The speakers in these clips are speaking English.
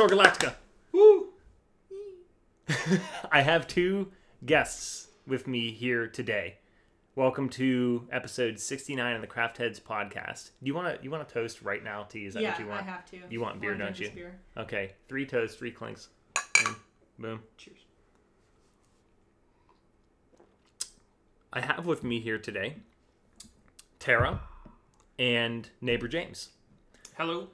Battlestar Galactica. Woo! I have two guests with me here today. Welcome to episode 69 of the Craft Heads podcast. Do you want to you want to toast right now, T? Is that yeah, what you want? I have to. You want beer, Wanna don't you? Beer. Okay, three toasts, three clinks. And boom. Cheers. I have with me here today Tara and neighbor James. Hello.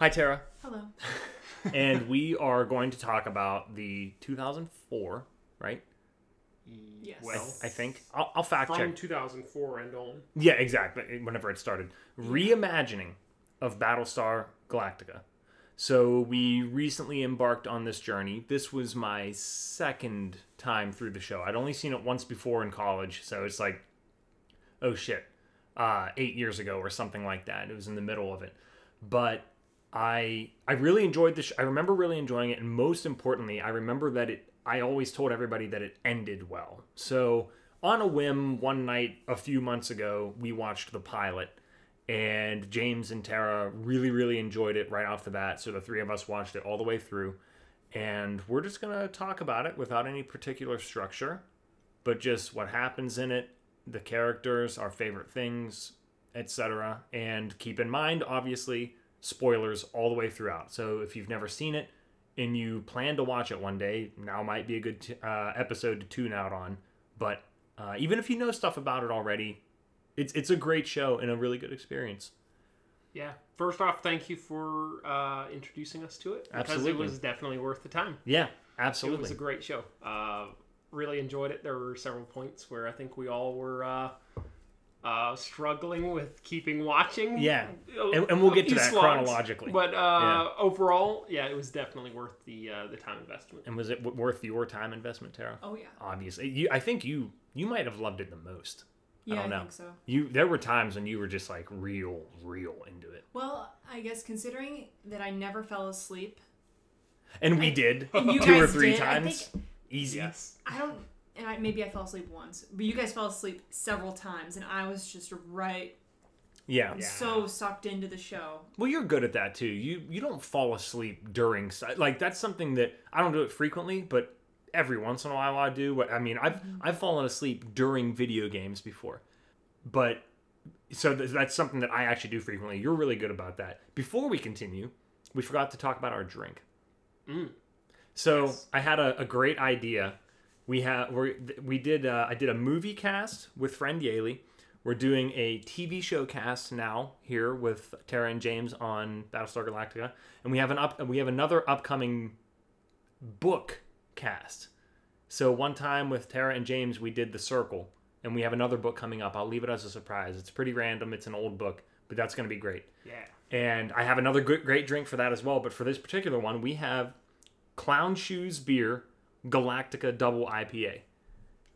Hi, Tara. Hello. and we are going to talk about the 2004, right? Yes. Well, I think I'll, I'll fact from check. 2004 and on. Yeah, exactly. Whenever it started, reimagining of Battlestar Galactica. So we recently embarked on this journey. This was my second time through the show. I'd only seen it once before in college, so it's like, oh shit, uh, eight years ago or something like that. It was in the middle of it, but I I really enjoyed the. Sh- I remember really enjoying it, and most importantly, I remember that it. I always told everybody that it ended well. So on a whim, one night a few months ago, we watched the pilot, and James and Tara really really enjoyed it right off the bat. So the three of us watched it all the way through, and we're just gonna talk about it without any particular structure, but just what happens in it, the characters, our favorite things, etc. And keep in mind, obviously, spoilers all the way throughout. So if you've never seen it and you plan to watch it one day, now might be a good t- uh, episode to tune out on. But uh, even if you know stuff about it already, it's it's a great show and a really good experience. Yeah. First off, thank you for uh, introducing us to it because Absolutely. it was definitely worth the time. Yeah, absolutely. It was a great show. Uh, really enjoyed it. There were several points where I think we all were uh, struggling with keeping watching. Yeah. And- and we'll get to that slots. chronologically. But uh, Yeah. overall, yeah, it was definitely worth the uh, the time investment. and was it w- worth your time investment, Tara? Oh yeah. Obviously, you. I think you you might have loved it the most. Yeah, I, don't know. think so. You there were times when you were just like real, real into it, Well, I guess considering that I never fell asleep, and we did and two or three did, times. Easy. Yes. I don't. And I, maybe I fell asleep once, but you guys fell asleep several times, and I was just right Yeah. Yeah. so sucked into the show. Well, you're good at that too. You you don't fall asleep during like that's something that I don't do it frequently, but every once in a while I do. But I mean, I've I've fallen asleep during video games before, but so th- that's something that I actually do frequently. You're really good about that. Before we continue, we forgot to talk about our drink. Mm. So Yes. I had a, a great idea. We have we we did uh, I did a movie cast with friend Yaley. We're doing a TV show cast now here with Tara and James on Battlestar Galactica, and we have an up we have another upcoming book cast. So one time with Tara and James we did The Circle, and we have another book coming up. I'll leave it as a surprise. It's pretty random. It's an old book, but that's going to be great. Yeah. And I have another great drink for that as well. But for this particular one, we have Clown Shoes Beer Galactica Double IPA.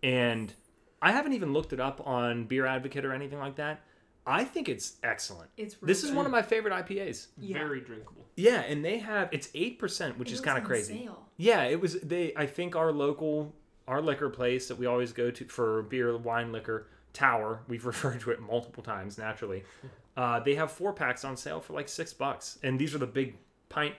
And I haven't even looked it up on Beer Advocate or anything like that. I think it's excellent. It's really This is good. one of my favorite IPAs. Yeah. Very drinkable. Yeah, and they have it's eight percent, which It is kind of on crazy. sale. Yeah, it was they. I think our local our liquor place that we always go to for beer, wine, liquor, Tower. We've referred to it multiple times. Naturally, uh, they have four packs on sale for like six bucks, and these are the big pint.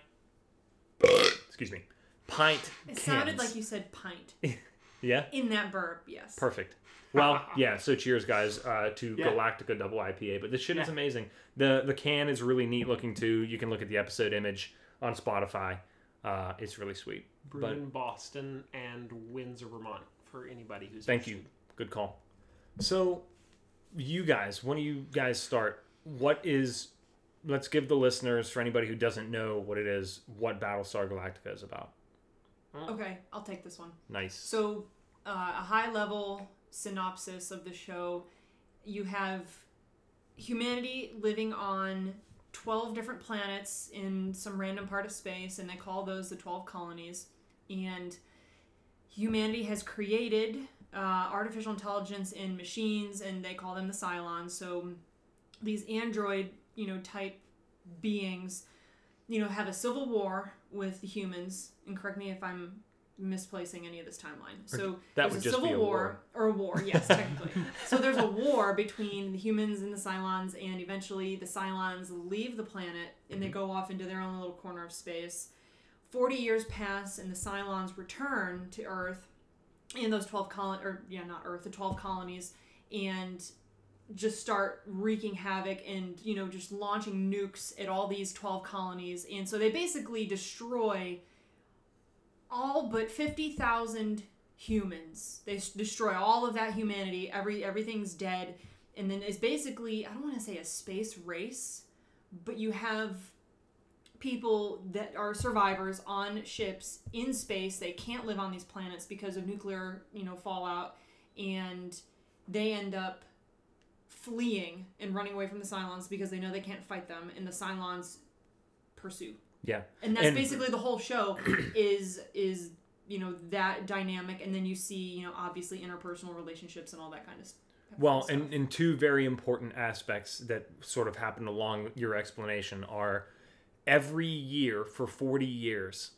excuse me, pint. It sounded like you said pint Yeah, in that burp. Yes. perfect. Well, yeah. So cheers, guys, uh, to Yeah. Galactica Double IPA. But this shit is amazing. the The can is really neat looking too. You can look at the episode image on Spotify. Uh, it's really sweet. Brewed But in Boston and Windsor, Vermont, for anybody who's Thank you. Good call. So, you guys, when do you guys start? What is? Let's give the listeners, for anybody who doesn't know what it is, what Battlestar Galactica is about. Okay, I'll take this one. Nice. So, uh, a high level synopsis of the show you have humanity living on 12 different planets in some random part of space, and they call those the 12 colonies. And humanity has created uh, artificial intelligence in machines, and they call them the Cylons. So, these android, you know, type beings, you know, have a civil war with the humans. And correct me if I'm misplacing any of this timeline. So that there's a civil a war, war. or a war, yes, technically. so there's a war between the humans and the Cylons, and eventually the Cylons leave the planet and Mm-hmm. they go off into their own little corner of space. Forty years pass, and the Cylons return to Earth, and those twelve colon or yeah, not Earth, the twelve colonies, and just start wreaking havoc and you know just launching nukes at all these 12 colonies. And so they basically destroy all but 50,000 humans. They s- destroy all of that humanity. Every everything's dead. And then it's basically I don't want to say a space race but you have people that are survivors on ships in space. They can't live on these planets because of nuclear you know fallout. And they end up fleeing and running away from the Cylons because they know they can't fight them, and the Cylons pursue. Yeah. And that's And- basically the whole show is is you know that dynamic, and then you see you know obviously interpersonal relationships and all that kind of stuff. Well, and, and two very important aspects that sort of happen along your explanation are every year for 40 years,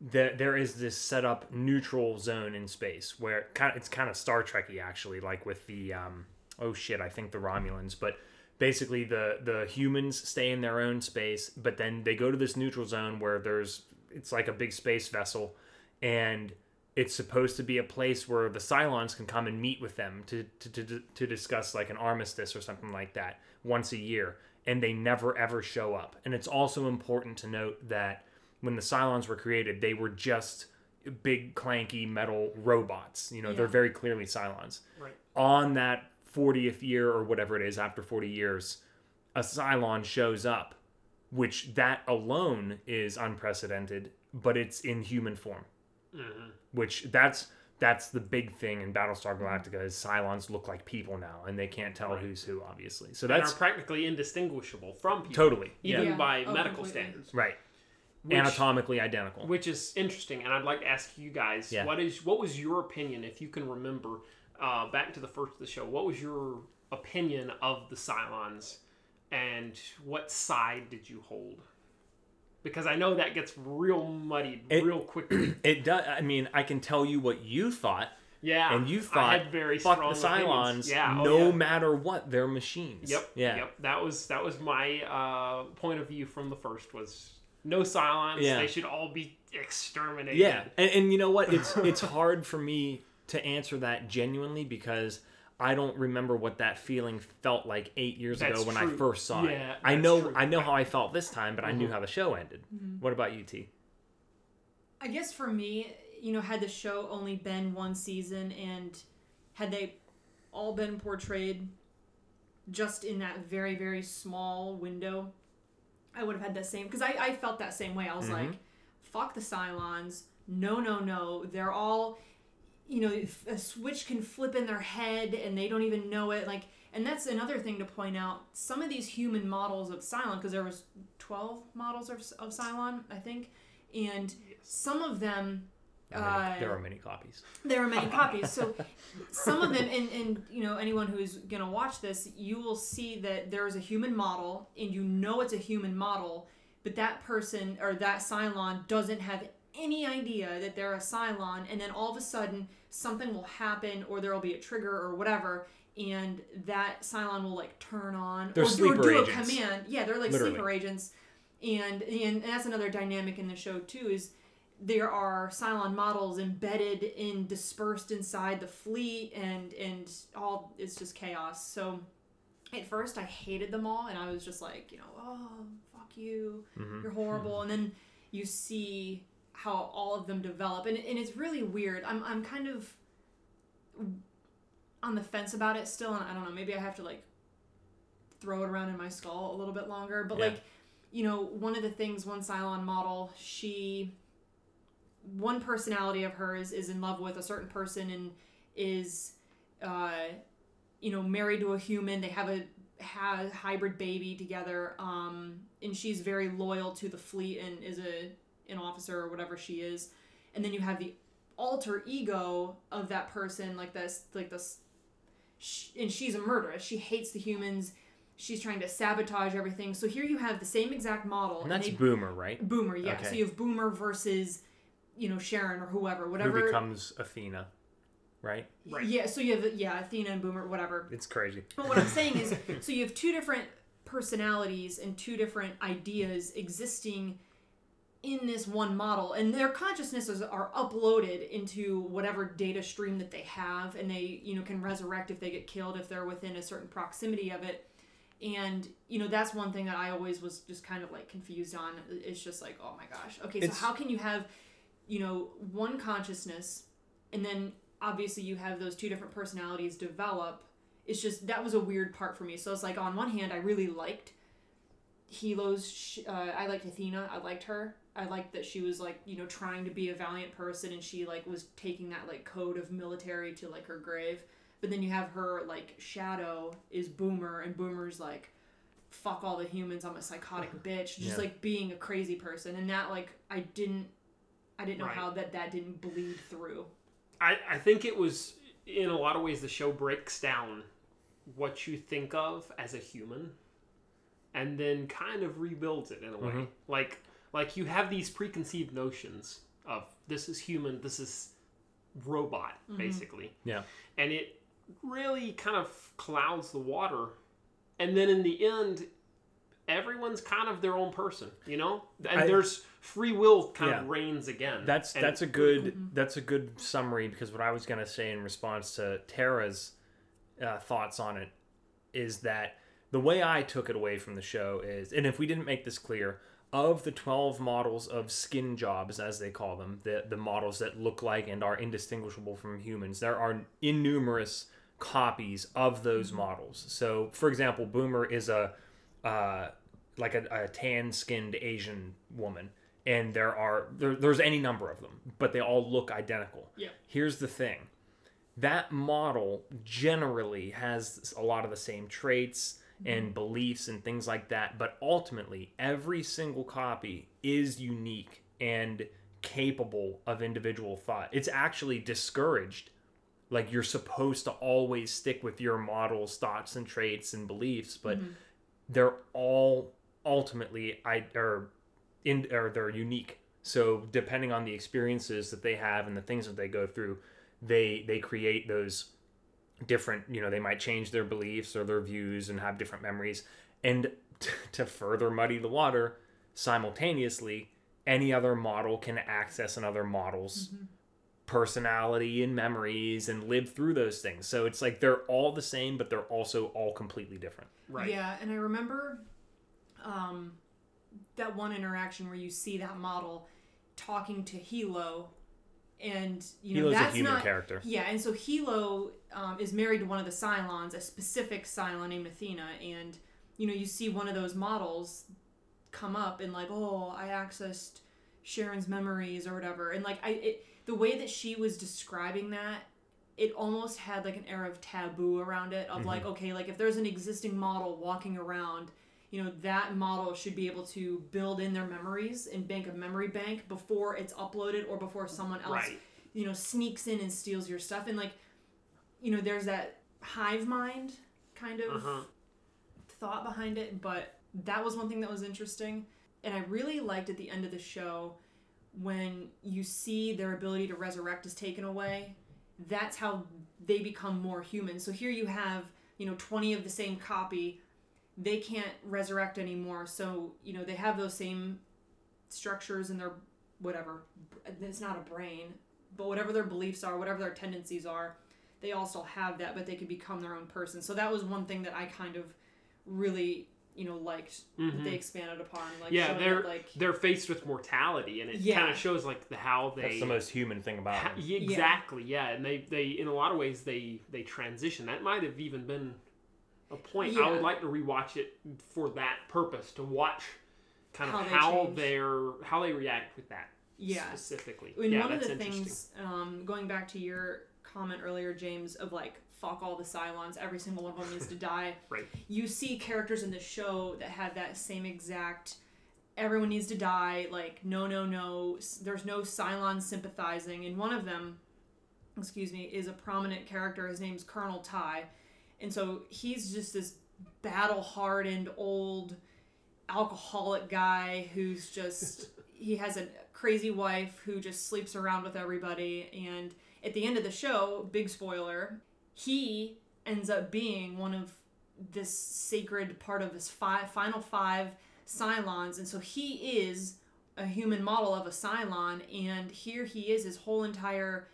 that there is this set up neutral zone in space where it's kind of Star Trekky actually, like with the um, oh shit, I think the Romulans, but basically the the humans stay in their own space, but then they go to this neutral zone where there's it's like a big space vessel, and it's supposed to be a place where the Cylons can come and meet with them to, to, to, to discuss like an armistice or something like that once a year. And they never ever show up. And it's also important to note that when the Cylons were created, they were just big, clanky metal robots. You know, they're very clearly Cylons. Right. On that 40th year or whatever it is, after 40 years, a Cylon shows up, which that alone is unprecedented, but it's in human form Mhm. which that's that's the big thing in Battlestar Galactica is Cylons look like people now and they can't tell Right. who's who obviously. So And that's are practically indistinguishable from people, totally even yeah. Yeah. by Oh, medical completely. standards. right Which, anatomically identical. which is interesting, and I'd like to ask you guys, Yeah. what is what was your opinion, if you can remember, uh, back to the first of the show? What was your opinion of the Cylons, and what side did you hold? Because I know that gets real muddied It- real quickly. it does. I mean, I can tell you what you thought, Yeah, and you thought very fuck the Cylons. Yeah, oh, no yeah. matter what, they're machines. Yep. Yeah. Yep. That was that was my uh, point of view from the first was no Cylons. Yeah. They should all be exterminated. Yeah, and, and you know what? It's it's hard for me to answer that genuinely because I don't remember what that feeling felt like eight years That's ago when I first saw Yeah, it. I know true. I know how I felt this time, but I knew Mhm. how the show ended. What about you, T? I guess for me, you know, had the show only been one season and had they all been portrayed just in that very, very small window, I would have had that same. Because I, I felt that same way. I was Mhm. like, fuck the Cylons. No, no, no. They're all, you know, a switch can flip in their head and they don't even know it. Like, and that's another thing to point out. Some of these human models of Cylon, because there was 12 models of, of Cylon, I think, and some of them There are many- Uh, there are many copies. there are many copies so some of them and, and you know anyone who's going to watch this you will see that there is a human model and you know it's a human model but that person or that cylon doesn't have any idea that they're a cylon and then all of a sudden something will happen or there will be a trigger or whatever and that cylon will like turn on They're or, sleeper or do agents. a command yeah they're like Literally. sleeper agents and, and that's another dynamic in the show too is there are Cylon models embedded in dispersed inside the fleet and and all it's just chaos. So at first I hated them all and I was just like, you know, oh fuck you. Mhm. You're horrible. And then you see how all of them develop and, and it's really weird. I'm I'm kind of on the fence about it still and I don't know, maybe I have to like throw it around in my skull a little bit longer. But Yeah. like, you know, one of the things one Cylon model, she one personality of hers is in love with a certain person and is uh you know married to a human they have a ha- hybrid baby together um and she's very loyal to the fleet and is a an officer or whatever she is and then you have the alter ego of that person like this like this sh- and she's a murderess she hates the humans she's trying to sabotage everything so here you have the same exact model And that's they Boomer, right? Boomer, yeah. Okay. So you have Boomer versus you know Sharon or whoever, whatever. Who whatever. becomes Athena, right? Right. Yeah, so you have yeah Athena and Boomer, whatever. It's crazy. But what I'm saying is, so you have two different personalities and two different ideas existing in this one model, and their consciousnesses are uploaded into whatever data stream that they have, and they you know can resurrect if they get killed if they're within a certain proximity of it. And you know that's one thing that I always was just kind of like confused on. It's just like, oh my gosh, okay, It's- so how can you have, you know, one consciousness, and then obviously you have those two different personalities develop it's just that was a weird part for me so it's like on one hand i really liked helo's uh, i liked athena. I liked her. I liked that she was like you know trying to be a valiant person and she like was taking that like code of military to like her grave. But then you have her like shadow is boomer and boomer's like fuck all the humans i'm a psychotic bitch just Yeah. like being a crazy person. And that like i didn't i didn't know Right. how that that didn't bleed through. I, I think it was in a lot of ways the show breaks down what you think of as a human and then kind of rebuilds it in a way. Mhm. like like you have these preconceived notions of this is human this is robot basically. Yeah. and it really kind of clouds the water. And then in the end everyone's kind of their own person you know? And I- there's free will kind Yeah. of reigns again. That's And- that's a good that's a good summary because what I was gonna say in response to Tara's uh, thoughts on it is that the way I took it away from the show is, and if we didn't make this clear, of the twelve models of skin jobs as they call them, the the models that look like and are indistinguishable from humans, there are innumerous copies of those models. So, for example, Boomer is a uh, like a, a tan skinned Asian woman. And there are there, there's any number of them, but they all look identical. Yeah. Here's the thing. That model generally has a lot of the same traits and mm-hmm. beliefs and things like that, but ultimately every single copy is unique and capable of individual thought. It's actually discouraged like you're supposed to always stick with your model's thoughts and traits and beliefs but mm-hmm. they're all ultimately i or in or they're unique. So depending on the experiences that they have and the things that they go through they they create those different you know they might change their beliefs or their views and have different memories and t- to further muddy the water simultaneously any other model can access another model's personality and memories and live through those things. So it's like they're all the same, but they're also all completely different. right Yeah, and I remember um, that one interaction where you see that model talking to Helo, and you know Helo's a that's human not character. yeah, and so Helo um, is married to one of the Cylons, a specific Cylon named Athena, and you know you see one of those models come up and like, oh, I accessed Sharon's memories or whatever, and like I it, the way that she was describing that it almost had like an air of taboo around it of like okay like if there's an existing model walking around you know that model should be able to build in their memories and bank a memory bank before it's uploaded or before someone else Right. you know sneaks in and steals your stuff and like you know there's that hive mind kind of Uh-huh. thought behind it but that was one thing that was interesting and i really liked at the end of the show when you see their ability to resurrect is taken away that's how they become more human so here you have you know 20 of the same copy they can't resurrect anymore so you know they have those same structures in their whatever it's not a brain but whatever their beliefs are whatever their tendencies are they all still have that but they can become their own person so that was one thing that i kind of really you know liked that they expanded upon like Mm-hmm. yeah they're that, like they're faced with mortality and it Yeah. kind of shows like the how they That's the most human thing about ha- them. yeah, exactly yeah and they they in a lot of ways they they transition that might have even been a point i would like to rewatch it for that purpose to watch kind of How they how they're how they react with that yeah specifically And yeah one of the things, um, going back to your comment earlier, James, of like fuck all the Cylons, every single one of them needs to die. Right. You see characters in the show that have that same exact. Everyone needs to die. Like no, no, no. There's no Cylon sympathizing, and one of them, excuse me, is a prominent character. His name's Colonel Tigh, and so he's just this battle-hardened old alcoholic guy who's just he has a crazy wife who just sleeps around with everybody. And at the end of the show, big spoiler, he ends up being one of this sacred part of this five final five Cylons, and so he is a human model of a Cylon, and here he is, his whole entire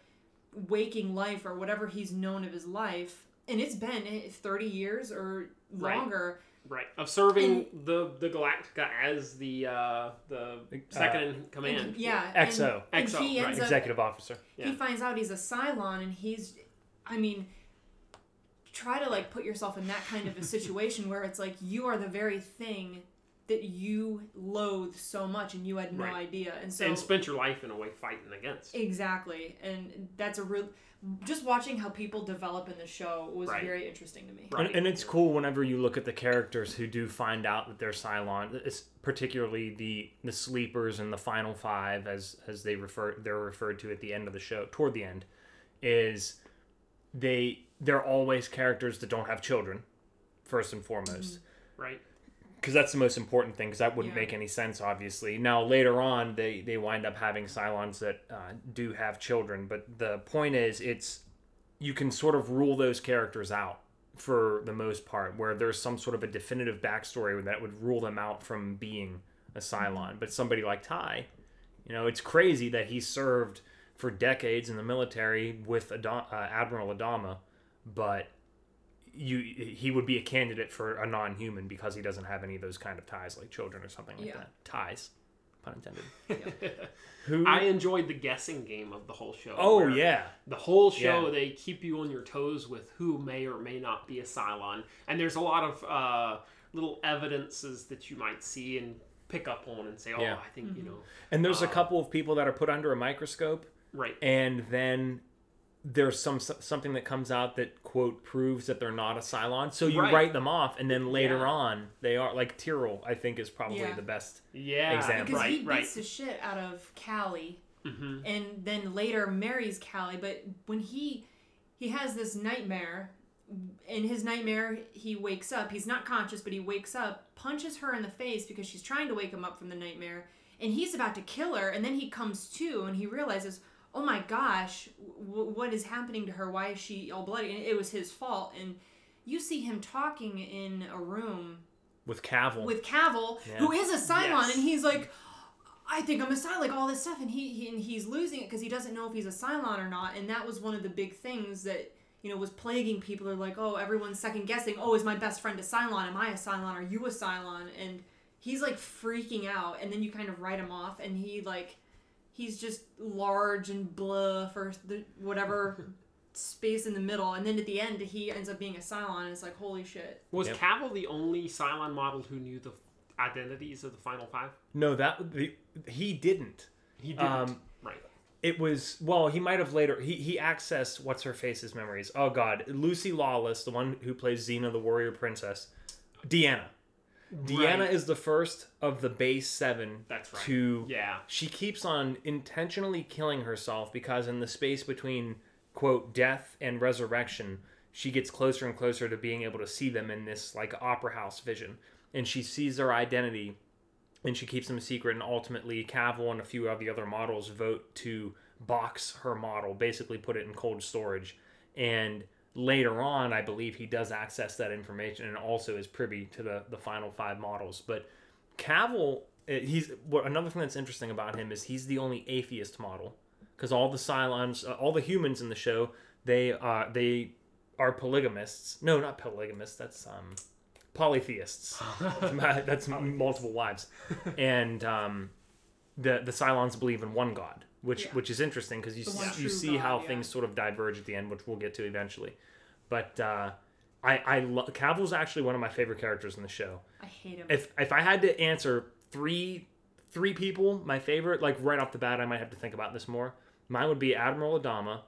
waking life or whatever he's known of his life, and it's been eh, thirty years or longer. Right. Of serving the the Galactica as the uh, the second in command. And, yeah, XO. and, and XO, right. ends up Executive officer. Yeah. he finds out he's a Cylon and he's I mean try to like put yourself in that kind of a situation where it's like you are the very thing that you loathe so much and you had no Right. idea. And so and spent your life in a way fighting against. exactly. And that's a real just watching how people develop in the show was Right. very interesting to me. Right. And, and it's cool whenever you look at the characters who do find out that they're Cylon. It's particularly the the sleepers and the final five, as as they refer they're referred to at the end of the show, toward the end, is they they're always characters that don't have children, first and foremost. Right. Because that's the most important thing because that wouldn't Yeah. make any sense obviously. Now later on they they wind up having cylons that uh, do have children but the point is it's you can sort of rule those characters out for the most part where there's some sort of a definitive backstory that would rule them out from being a cylon. But somebody like tigh you know it's crazy that he served for decades in the military with Adam- uh, admiral adama but you he would be a candidate for a non-human because he doesn't have any of those kind of ties like children or something like Yeah. that ties pun intended who I enjoyed the guessing game of the whole show. oh yeah The whole show, Yeah. they keep you on your toes with who may or may not be a Cylon, and there's a lot of uh, little evidences that you might see and pick up on and say, "Oh, Yeah. I think you know." and there's a Uh, couple of people that are put under a microscope Right. and then there's some something that comes out that quote proves that they're not a Cylon. So you Right. write them off, and then later Yeah. on they are like Tyrol. I think is probably Yeah. the best. Yeah. Example. Because Right. he beats Right. the shit out of Callie hmm and then later marries Callie. But when he he has this nightmare, in his nightmare he wakes up. He's not conscious, but he wakes up, punches her in the face because she's trying to wake him up from the nightmare, and he's about to kill her. And then he comes to and he realizes, oh my gosh, w- what is happening to her? Why is she all bloody? And it was his fault. And you see him talking in a room With Cavil, with Cavil, Yeah. who is a Cylon, Yes. and he's like, I think I'm a Cylon, like all this stuff, and he, he and he's losing it because he doesn't know if he's a Cylon or not, and that was one of the big things that you know was plaguing people. Are like, oh, everyone's second guessing. Oh, is my best friend a Cylon? Am I a Cylon? Are you a Cylon? And he's like freaking out, and then you kind of write him off, and he like he's just large and blah for the whatever space in the middle, and then at the end he ends up being a Cylon, and it's like holy shit. Was Yep. Cavil the only Cylon model who knew the identities of the final five? no, that the, he didn't. He didn't. Um, right. It was well, he might have later. He he accessed what's her face's memories. Oh God, Lucy Lawless, the one who plays Xena, the warrior princess, D'Anna. D'Anna Right. is the first of the base seven That's right. to Yeah. she keeps on intentionally killing herself because in the space between quote death and resurrection she gets closer and closer to being able to see them in this like opera house vision and she sees their identity and she keeps them secret and ultimately cavil and a few of the other models vote to box her model basically put it in cold storage and later on i believe he does access that information and also is privy to the the final five models but cavil uh, he's what another thing that's interesting about him is he's the only atheist model because all the Cylons, uh, all the humans in the show, they uh, they are polygamists. No, not polygamists. That's um, polytheists. that's multiple wives, and um, the the Cylons believe in one God, which Yeah. which is interesting because you s- you see God, how yeah. things sort of diverge at the end, which we'll get to eventually. But uh, I I lo- Cavil's actually one of my favorite characters in the show I hate him. if if I had to answer three three people, my favorite, like right off the bat, I might have to think about this more. Mine would be Admiral Adama,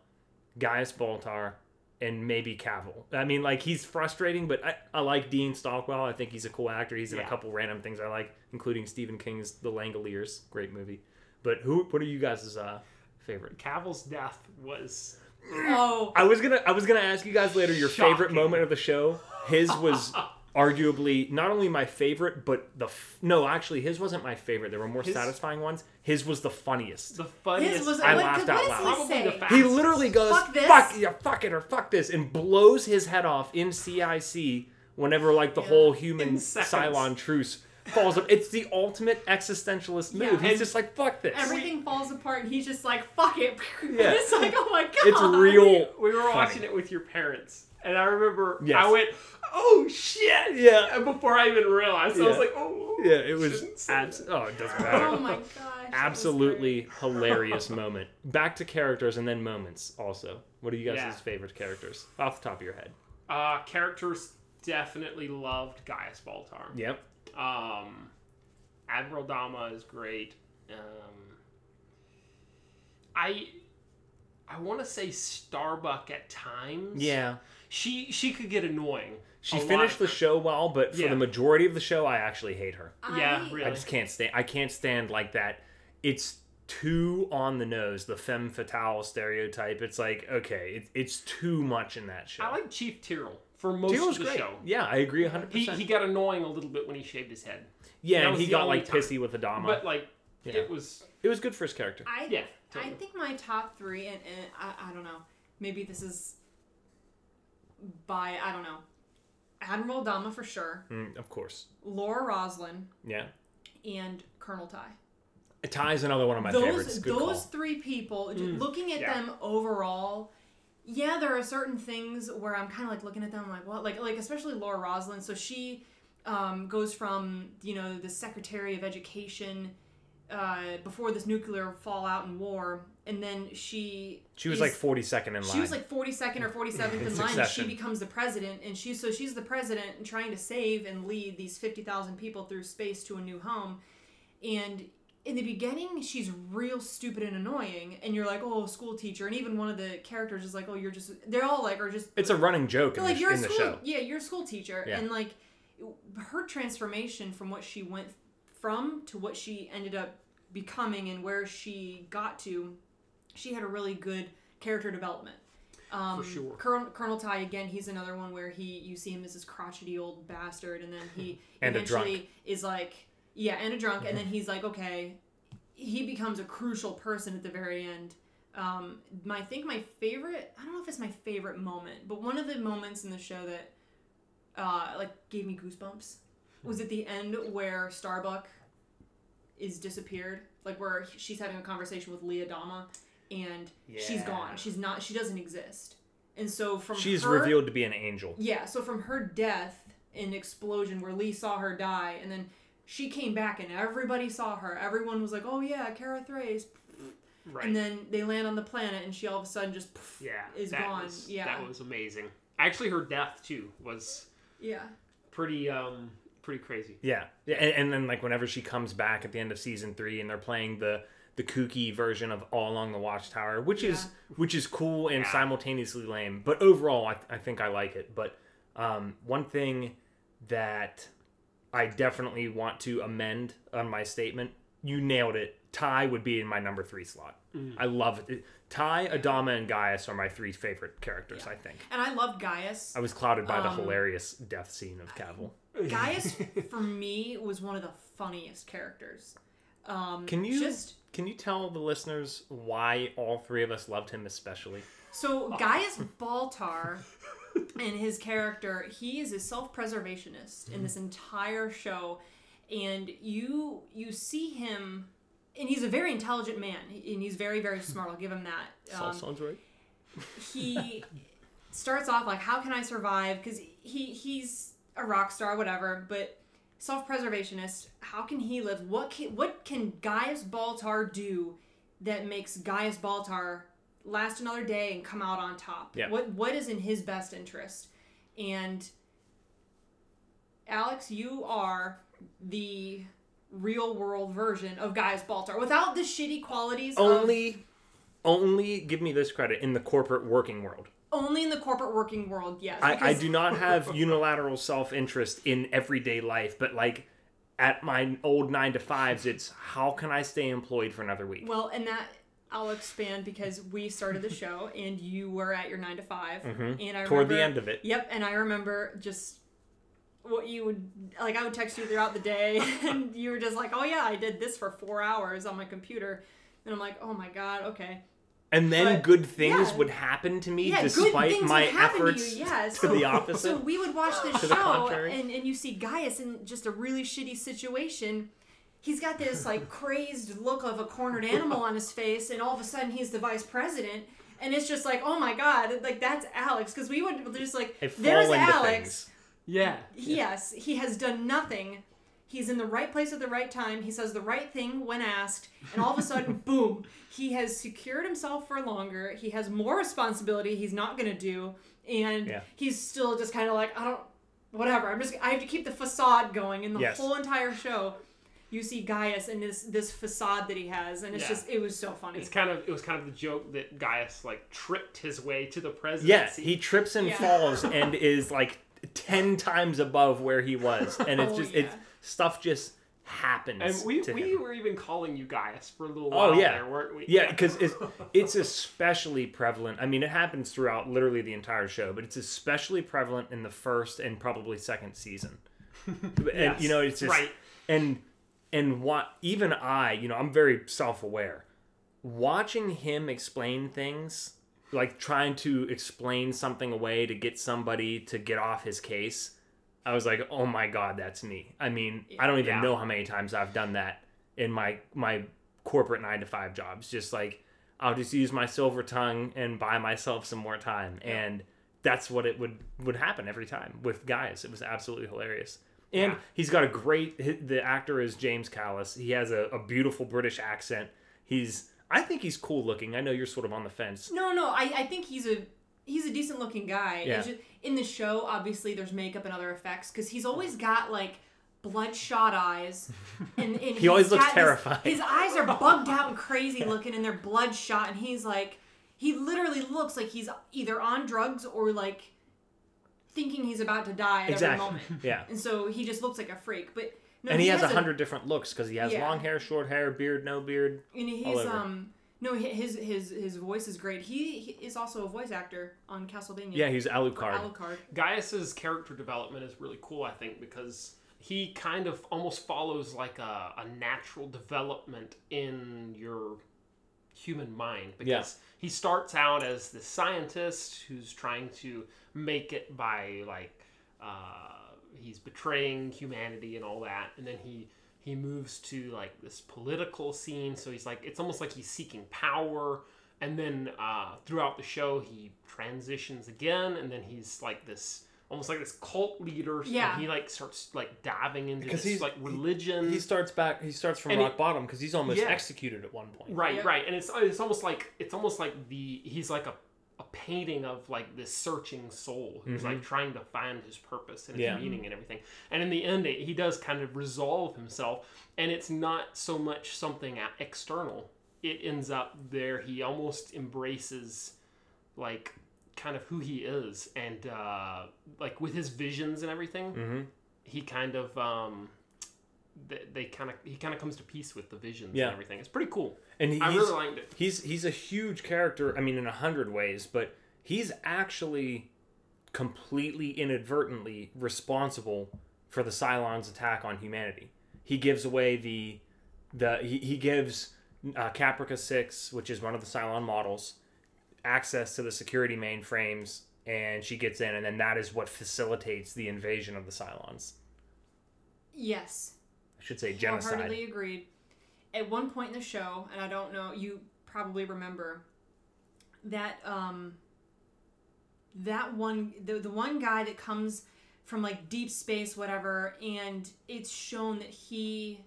Gaius Baltar, and maybe Cavill. I mean, like he's frustrating, but I, I like Dean Stockwell. I think he's a cool actor. He's in a couple random things I like, including Stephen King's The Langoliers, great movie. But who? What are you guys' uh, favorite? Cavil's death was oh, I was gonna I was gonna ask you guys later your favorite moment of the show. His was arguably not only my favorite, but the f- no, actually his wasn't my favorite. There were more His- satisfying ones. His was the funniest. The funniest. His was I what, laughed out loud. he Probably say? the he literally goes Fuck this. fuck yeah, fuck it or fuck this, and blows his head off in CIC whenever like the Yeah. whole human Cylon truce falls. up. It's the ultimate existentialist move. Yeah. He's just like fuck this. Everything falls apart, and he's just like, "Fuck it." Yeah. it's like, oh my god. it's real. we were funny. watching it with your parents, and I remember Yes. I went, "Oh shit!" Yeah. And before I even realized, I was like, "Oh." Yeah, it was. Abs- oh, it doesn't matter. Oh my gosh. that was Absolutely hilarious moment. Back to characters and then moments. Also, what are you guys' Yeah. favorite characters off the top of your head? Uh, characters definitely loved Gaius Baltar. Yep. Um, Admiral Adama is great. Um, I I want to say Starbuck at times. Yeah. She she could get annoying. She a lot finished the show well, but for Yeah. the majority of the show, I actually hate her. Yeah, I- really. I just can't stand. I can't stand like that. It's too on the nose. The femme fatale stereotype. It's like okay, it, it's too much in that show. I like Chief Tyrol for most Tyrol's of the great. show. Yeah, I agree hundred He, percent. he got annoying a little bit when he shaved his head, Yeah, that and he got like time. pissy with Adama. but like Yeah. it was it was good for his character. I Yeah, I think my top three, and, and I, I don't know, maybe this is by I don't know, Admiral Adama for sure, Mm, of course. Laura Roslin, Yeah. and Colonel Tigh. Tigh is another one of my those favorites. Good those call. three people, Mm, looking at yeah. them overall. Yeah, there are certain things where I'm kind of like looking at them like what, like like especially Laura Roslin. So she um, goes from you know the Secretary of Education uh, before this nuclear fallout and war, and then she She was is- like 42nd in line. she was like 42nd or 47th In in line and she becomes the president and she so she's the president and trying to save and lead these 50,000 people through space to a new home and in the beginning she's real stupid and annoying and you're like oh school teacher and even one of the characters is like oh you're just they're all like are just it's a running joke in, like the, you're a in the school show. yeah you're a school teacher Yeah. and like her transformation from what she went from to what she ended up becoming and where she got to she had a really good character development um, For sure. Colonel, Colonel Tigh again. He's another one where he you see him as this crotchety old bastard, and then he And eventually is like, yeah, and a drunk, and then he's like, okay, he becomes a crucial person at the very end. Um, my, I think my favorite, I don't know if it's my favorite moment, but one of the moments in the show that uh, like gave me goosebumps was at the end where Starbuck is disappeared, like where she's having a conversation with Lee Adama, and she's gone. She's not. She doesn't exist. And so from She's her, revealed to be an angel. yeah, so from her death in explosion where Lee saw her die and then she came back and everybody saw her. Everyone was like, "Oh yeah, Kara Thrace." right. And then they land on the planet and she all of a sudden just yeah, is that gone. Was, Yeah. that was amazing. Actually, her death too was yeah. pretty um pretty crazy. Yeah, yeah, and, and then like whenever she comes back at the end of season three, and they're playing the the kooky version of All Along the Watchtower, which is which is cool and Yeah. simultaneously lame. But overall, I, I think I like it. But um, one thing that I definitely want to amend on my statement, you nailed it. Tigh would be in my number three slot. I love it. Tigh, Adama, and Gaius are my three favorite characters. I think. And I loved Gaius. I was clouded by the Um, hilarious death scene of Cavil. Gaius for me was one of the funniest characters. Um, Can you just can you tell the listeners why all three of us loved him especially? So Gaius Baltar and his character, he is a self-preservationist in this entire show, and you you see him, and he's a very intelligent man, and he's very very smart. I'll give him that. Um, sounds right. he starts off like, "How can I survive?" Because he he's a rock star, whatever, but self-preservationist. How can he live? What can what can Gaius Baltar do that makes Gaius Baltar last another day and come out on top? Yeah. What what is in his best interest? And Alex, you are the real world version of Gaius Baltar without the shitty qualities of Only only give me this credit in the corporate working world. only in the corporate working world. Yes, I, I do not have unilateral self interest in everyday life, but like at my old nine to fives, it's how can I stay employed for another week? Well, and that I'll expand because we started the show and you were at your nine to 5 mm-hmm. and I Toward the remember- end of it. Yep, and I remember just what you would like. I would text you throughout the day, and you were just like, "Oh yeah, I did this for four hours on my computer," and I'm like, "Oh my god, okay." And then But- good things yeah. would happen to me Yeah, despite my efforts to you. Yeah, to so, the opposite. So we would watch this the show, and, and you see Gaius in just a really shitty situation. He's got this like crazed look of a cornered animal on his face, and all of a sudden he's the vice president, and it's just like, oh my god, like that's Alex, because we would just like, there's Alex. Yeah. Yes, he has done nothing. He's in the right place at the right time. He says the right thing when asked, and all of a sudden, boom, he has secured himself for longer. He has more responsibility he's not going to do, and Yeah. he's still just kind of like, I don't, whatever. I'm just, I have to keep the facade going in the Yes. whole entire show. You see Gaius and this this facade that he has, and it's Yeah. just, it was so funny. It's kind of it was kind of the joke that Gaius like tripped his way to the presidency. Yes, he trips and Yeah. falls and is like ten times above where he was, and it's Oh, just yeah. it's stuff just happens. and we to we him. were even calling you Gaius for a little while Oh, while yeah. there, weren't we? Yeah, because it's it's especially prevalent. I mean, it happens throughout literally the entire show, but it's especially prevalent in the first and probably second season. and Yes, you know, it's just right. and and what even I, you know, I'm very self-aware. Watching him explain things, like trying to explain something away to get somebody to get off his case, I was like, "Oh my god, that's me." I mean, I don't even Yeah. know how many times I've done that in my my corporate 9 to 5 jobs. Just like I'll just use my silver tongue and buy myself some more time. And that's what it would would happen every time with Gaius. It was absolutely hilarious. And Yeah. he's got a great the actor is James Callis. He has a, a beautiful British accent. He's I think he's cool looking. I know you're sort of on the fence. No, no, I, I think he's a he's a decent looking guy. Yeah. Just- in the show, obviously, there's makeup and other effects because he's always got like bloodshot eyes, and, and He always looks terrified. his eyes are bugged out and crazy looking, and they're bloodshot, and he's like, he literally looks like he's either on drugs or like thinking he's about to die at Exactly. every moment. Yeah. And so he just looks like a freak, but. No, and he, has a a hundred different looks because he has Yeah. long hair, short hair, beard, no beard. And he's all over. um no his his his voice is great. He, he is also a voice actor on Castlevania. Yeah, he's Alucard. Alucard. Gaius's character development is really cool, I think, because he kind of almost follows like a, a natural development in your human mind. Because Yeah. he starts out as the scientist who's trying to make it by like uh, he's betraying humanity and all that, and then he he moves to like this political scene. So he's like it's almost like he's seeking power and then uh, throughout the show he transitions again and then he's like this almost like this cult leader and he like starts like diving into Because this he's- like religion He starts back. He starts from And rock he- bottom because he's almost Yeah. executed at one point. right Yep. right and it's it's almost like it's almost like the he's like a a painting of like this searching soul who's like trying to find his purpose and his Mm-hmm. Yeah. meaning and everything and in the end it, he does kind of resolve himself and it's not so much something external it ends up there he almost embraces like kind of who he is and uh like with his visions and everything Mm-hmm. he kind of um they, they kind of he kind of comes to peace with the visions Yeah. and everything it's pretty cool And he, i he's, really liked it he's he's a huge character. I mean, in a hundred ways, but he's actually completely inadvertently responsible for the Cylons' attack on humanity. He gives away the the he, he gives uh, Caprica Six, which is one of the Cylon models, access to the security mainframes, and she gets in, and then that is what facilitates the invasion of the Cylons. Yes. I should say genocide. Wholeheartedly agreed. At one point in the show, and I don't know, you probably remember that um that one the the one guy that comes from like deep space whatever and it's shown that he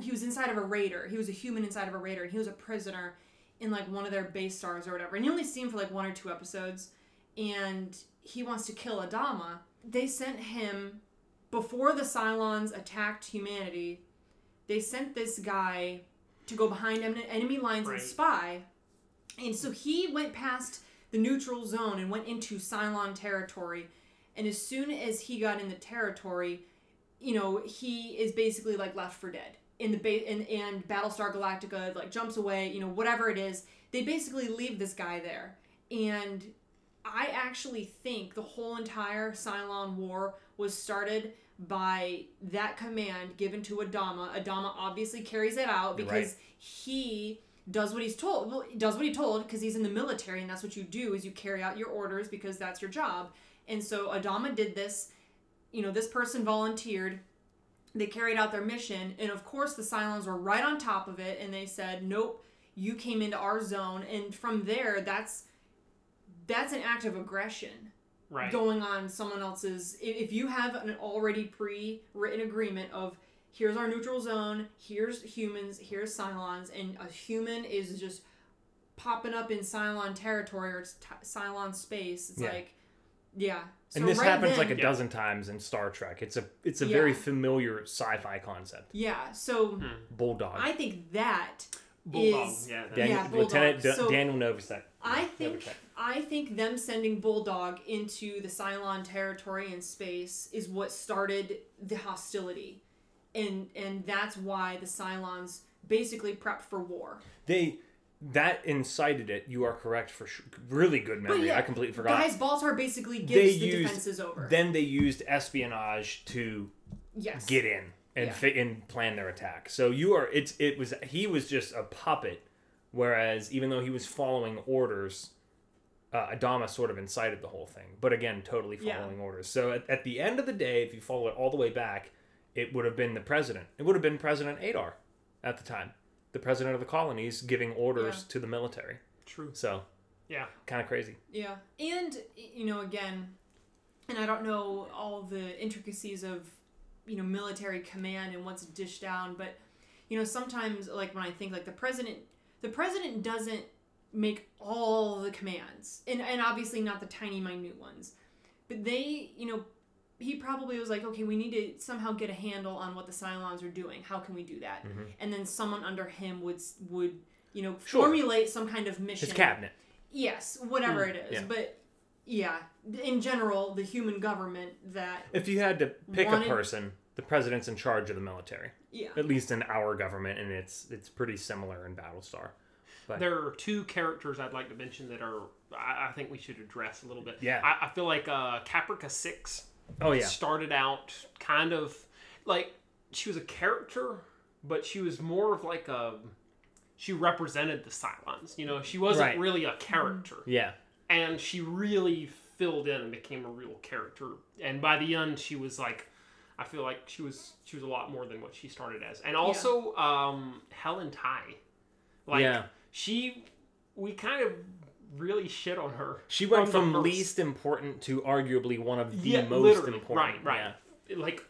he was inside of a raider. He was a human inside of a raider and he was a prisoner in like one of their base stars or whatever. And you only see him for like one or two episodes and he wants to kill Adama. They sent him before the Cylons attacked humanity, they sent this guy to go behind enemy lines Right. and spy. And so he went past the neutral zone and went into Cylon territory. And as soon as he got in the territory, you know, he is basically like left for dead. In the ba- and, and Battlestar Galactica like jumps away, you know, whatever it is, they basically leave this guy there. And I actually think the whole entire Cylon War was started by that command given to Adama. Adama obviously carries it out because right. he does what he's told. Well, does what he told because he's in the military and that's what you do is you carry out your orders because that's your job. And so Adama did this. You know, this person volunteered. They carried out their mission, and of course the Cylons were right on top of it, and they said, "Nope, you came into our zone." And from there, that's that's an act of aggression Right. going on someone else's if you have an already pre-written agreement of here's our neutral zone here's humans here's cylons and a human is just popping up in cylon territory or t- cylon space it's Yeah. like yeah and this right happens then- like a Yeah. dozen times in Star Trek. It's a it's a Yeah. very familiar sci-fi concept. yeah so hmm. Bulldog. i think that Bulldog. is- yeah. that- Daniel, yeah, Bulldog. Lieutenant Da- So- Daniel Novosek. I think Novacek. I think them sending Bulldog into the Cylon territory in space is what started the hostility, and and that's why the Cylons basically prepped for war. They that incited it. You are correct for sure. Really good memory. yeah, I completely forgot. Guys, Baltar basically gives They the used- defenses over. Then they used espionage to yes. get in and Yeah. fit and plan their attack. So you are it's it was he was just a puppet, whereas even though he was following orders, uh, Adama sort of incited the whole thing. But again, totally Yeah. following orders. So at, at the end of the day, if you follow it all the way back, it would have been the president. It would have been President Adar at the time, the president of the colonies, giving orders Yeah. to the military. True. So Yeah. kind of crazy. Yeah, and you know, again, and I don't know all the intricacies of you know military command and what's dished down, but you know, sometimes like when I think like the president, the president doesn't make all the commands, and and obviously not the tiny minute ones, but they, you know. He probably was like, okay, we need to somehow get a handle on what the Cylons are doing. How can we do that? And then someone under him would would you know Sure. formulate some kind of mission. His cabinet. Yes, whatever Mm, it is. yeah. But yeah, in general, the human government that If you had to pick Wanted- a person, the president's in charge of the military. yeah. at least in our government, and it's it's pretty similar in Battlestar. But There are two characters I'd like to mention that are I, I think we should address a little bit. Yeah. I, I feel like uh, Caprica Six oh yeah, started out kind of like she was a character, but she was more of like a she represented the Cylons. You know, she wasn't Right. really a character, yeah, and she really filled in and became a real character. And by the end, she was like. I feel like she was she was a lot more than what she started as, and also um, Helen Tigh, like yeah. she we kind of really shit on her. She went the from first- least important to arguably one of the yeah, most literally, important. right, right, like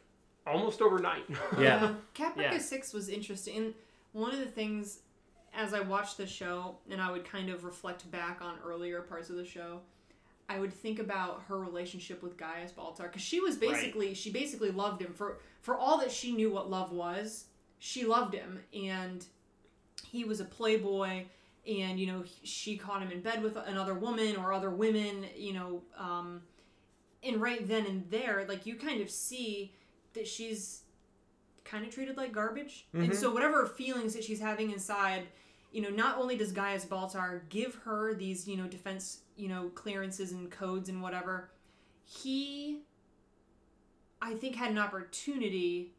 almost overnight. Yeah. Caprica Yeah. 6 was interesting. And one of the things, as I watched the show, and I would kind of reflect back on earlier parts of the show, I would think about her relationship with Gaius Baltar. Because she was basically, she basically loved him. For, for all that she knew what love was, she loved him. And he was a playboy. And, you know, she caught him in bed with another woman or other women, you know. Um, and right then and there, like, you kind of see that she's kind of treated like garbage. And Mhm. so whatever feelings that she's having inside, you know, not only does Gaius Baltar give her these, you know, defense, you know, clearances and codes and whatever, he I think had an opportunity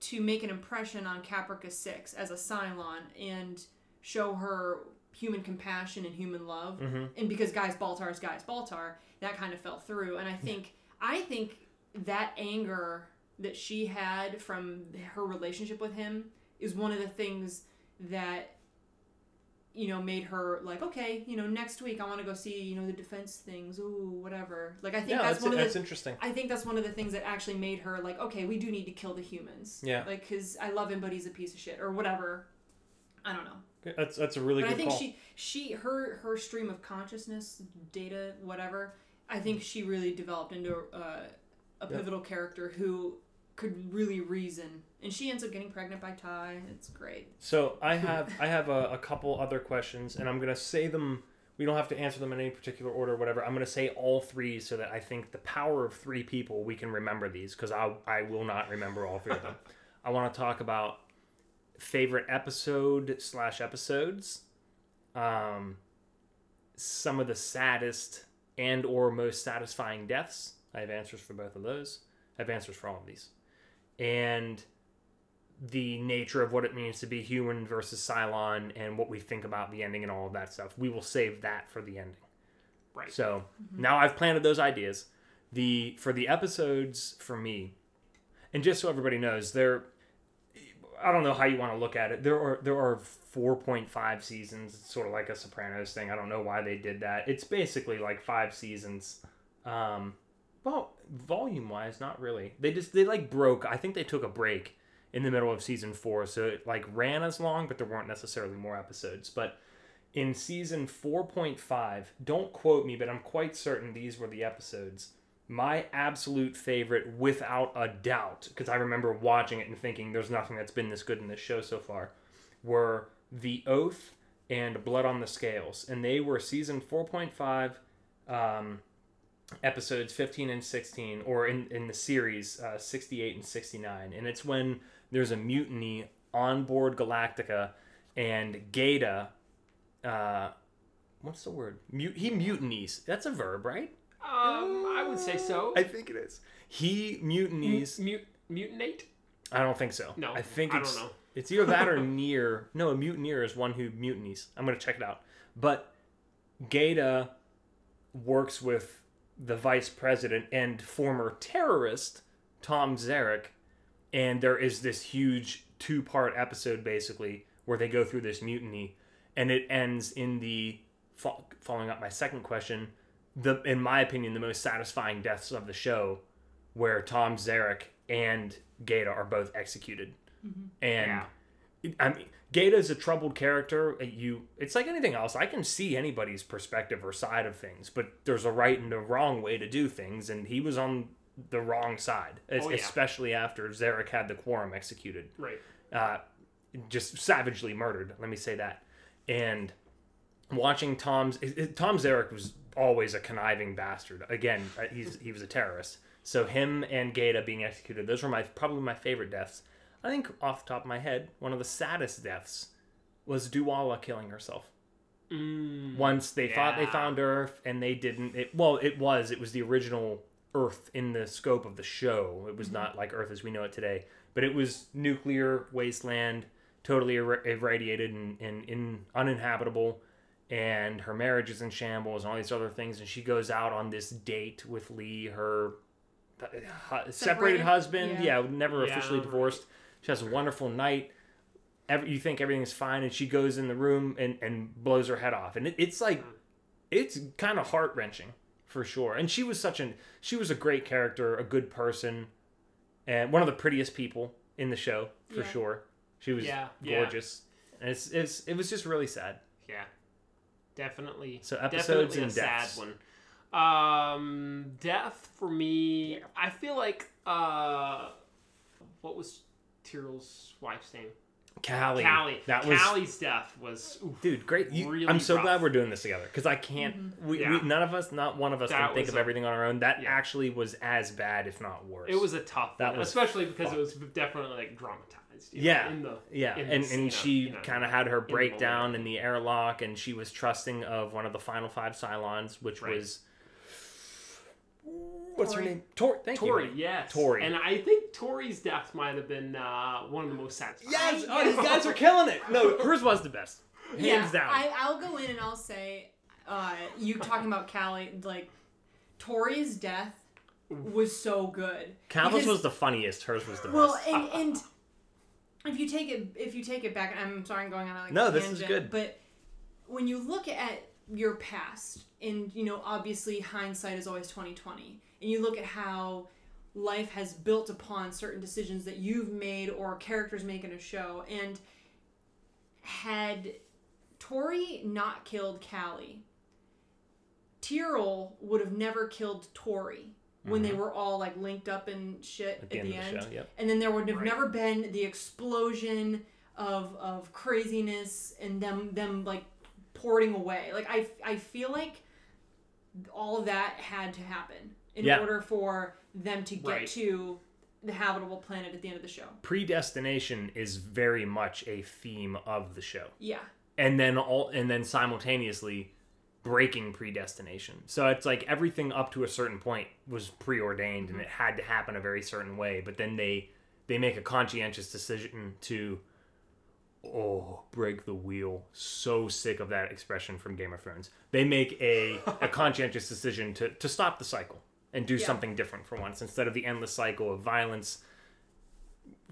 to make an impression on Caprica 6 as a Cylon and show her human compassion and human love. hmm And because Gaius Baltar is Gaius Baltar, that kind of fell through. And I think I think that anger that she had from her relationship with him is one of the things that you know made her like okay you know next week i want to go see you know the defense things ooh whatever like i think Yeah, that's, that's, one of that's interesting. i think that's one of the things that actually made her like okay we do need to kill the humans Yeah. like because i love him but he's a piece of shit or whatever i don't know That's that's a really but I think call. she she her her stream of consciousness, data, whatever. I think she really developed into uh, a, a pivotal character who could really reason, and she ends up getting pregnant by Tigh. It's great. So I hmm. have I have a, a couple other questions, and I'm gonna say them. We don't have to answer them in any particular order, or whatever. I'm gonna say all three so that I think the power of three people we can remember these because I I will not remember all three of them. I want to talk about favorite episode slash episodes, um, some of the saddest and or most satisfying deaths. I have answers for both of those. I have answers for all of these. And the nature of what it means to be human versus Cylon and what we think about the ending and all of that stuff. We will save that for the ending. Right. So now I've planted those ideas. The for the episodes for me, and just so everybody knows, there I don't know how you want to look at it. There are there are four point five seasons. It's sort of like a Sopranos thing. I don't know why they did that. It's basically like five seasons. Um, well, volume wise, not really. They just they like broke. I think they took a break in the middle of season four, so it like ran as long, but there weren't necessarily more episodes. But in season 4.5, don't quote me, but I'm quite certain these were the episodes. My absolute favorite, without a doubt, because I remember watching it and thinking there's nothing that's been this good in this show so far, were The Oath and Blood on the Scales. And they were season 4.5, um, episodes 15 and 16, or in, in the series, uh, 68 and 69. And it's when there's a mutiny on board Galactica, and Gaeta uh, what's the word? Mut- he mutinies. That's a verb, right? Um, I would say so. I think it is. He mutinies. Mut- mutinate? I don't think so. No, I think I it's don't know. it's either that or near. No, a mutineer is one who mutinies. I'm gonna check it out. But Gaeta works with the vice president and former terrorist Tom Zarek, and there is this huge two part episode basically where they go through this mutiny, and it ends in the following up my second question. The in my opinion the most satisfying deaths of the show, where Tom Zarek and Gaeta are both executed, and Yeah. I mean, Gaeta's a troubled character. You, it's like anything else. I can see anybody's perspective or side of things, but there's a right and a wrong way to do things, and he was on the wrong side, Oh, yeah. especially after Zarek had the quorum executed, Right. uh, just savagely murdered. Let me say that. And watching Tom's Tom Zarek was always a conniving bastard. Again, uh, he's he was a terrorist. So him and Gaeta being executed, those were my probably my favorite deaths. I think off the top of my head, one of the saddest deaths was Dualla killing herself. Mm, Once they thought they found Earth and they didn't. It, well, it was. It was the original Earth in the scope of the show. It was not like Earth as we know it today, but it was nuclear wasteland, totally ir- irradiated and, and, and uninhabitable. And her marriage is in shambles and all these other things. And she goes out on this date with Lee, her separated, Separated? husband. Yeah. Yeah, never Yeah, officially right. divorced. She has a wonderful night. Every, you think everything's fine, and she goes in the room and, and blows her head off. And it, it's like, it's kind of heart wrenching for sure. And she was such an, she was a great character, a good person, and one of the prettiest people in the show for Yeah. sure. She was Yeah, yeah. gorgeous. And it's, it's, it was just really sad. Yeah. Definitely. So episodes definitely and a deaths. sad one. Um, death for me. I feel like uh, what was Tyrol's wife's name? Callie. Callie. That was Callie's death was. oof. Dude, great! You, Really I'm so rough. glad we're doing this together because I can't. We, Yeah. we, none of us, not one of us, That can think of a- everything on our own. That Yeah. actually was as bad, if not worse. It was a tough That one, was especially because it was definitely like dramatized. You know, Yeah. in the yeah, in the and scene and she you know, kind of had her the breakdown moment. in the airlock, and she was trusting of one of the final five Cylons, which Right. was what's her name? Tory. Thank Tory, you. yes, Tory. and I think Tory's death might have been uh, one of the most satisfying. Yes. Oh, these guys are killing it. No, hers was the best, hands yeah, down. I, I'll go in and I'll say, uh, you talking about Callie, like, Tory's death was so good. Cavil's because- was the funniest. Hers was the Well, best. and and if you take it if you take it back, I'm sorry I'm going on like No, a this is tangent, good. But when you look at your past, and you know, obviously hindsight is always twenty twenty, and you look at how life has built upon certain decisions that you've made or characters make in a show, and had Tory not killed Callie, Tyrol would have never killed Tory when they were all like linked up and shit Mm-hmm. At the end of the show, yep. and then there would have Right. never been the explosion of of craziness and them them like porting away. Like I I feel like all of that had to happen in Yeah. order for them to get Right. to the habitable planet at the end of the show. Predestination is very much a theme of the show. Yeah. and then all and then simultaneously breaking predestination. So it's like everything up to a certain point was preordained and it had to happen a very certain way. But then they they make a conscientious decision to oh break the wheel. So sick of that expression from Game of Thrones. They make a a conscientious decision to to stop the cycle and do Yeah. something different for once instead of the endless cycle of violence.